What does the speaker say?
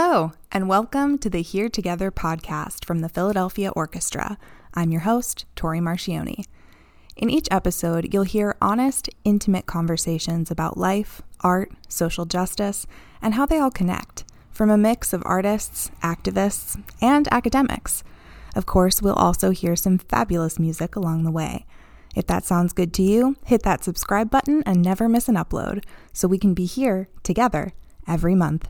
Hello, and welcome to the HearTOGETHER podcast from the Philadelphia Orchestra. I'm your host, Tori Marcioni. In each episode, you'll hear honest, intimate conversations about life, art, social justice, and how they all connect from a mix of artists, activists, and academics. Of course, we'll also hear some fabulous music along the way. If that sounds good to you, hit that subscribe button and never miss an upload so we can be here together every month.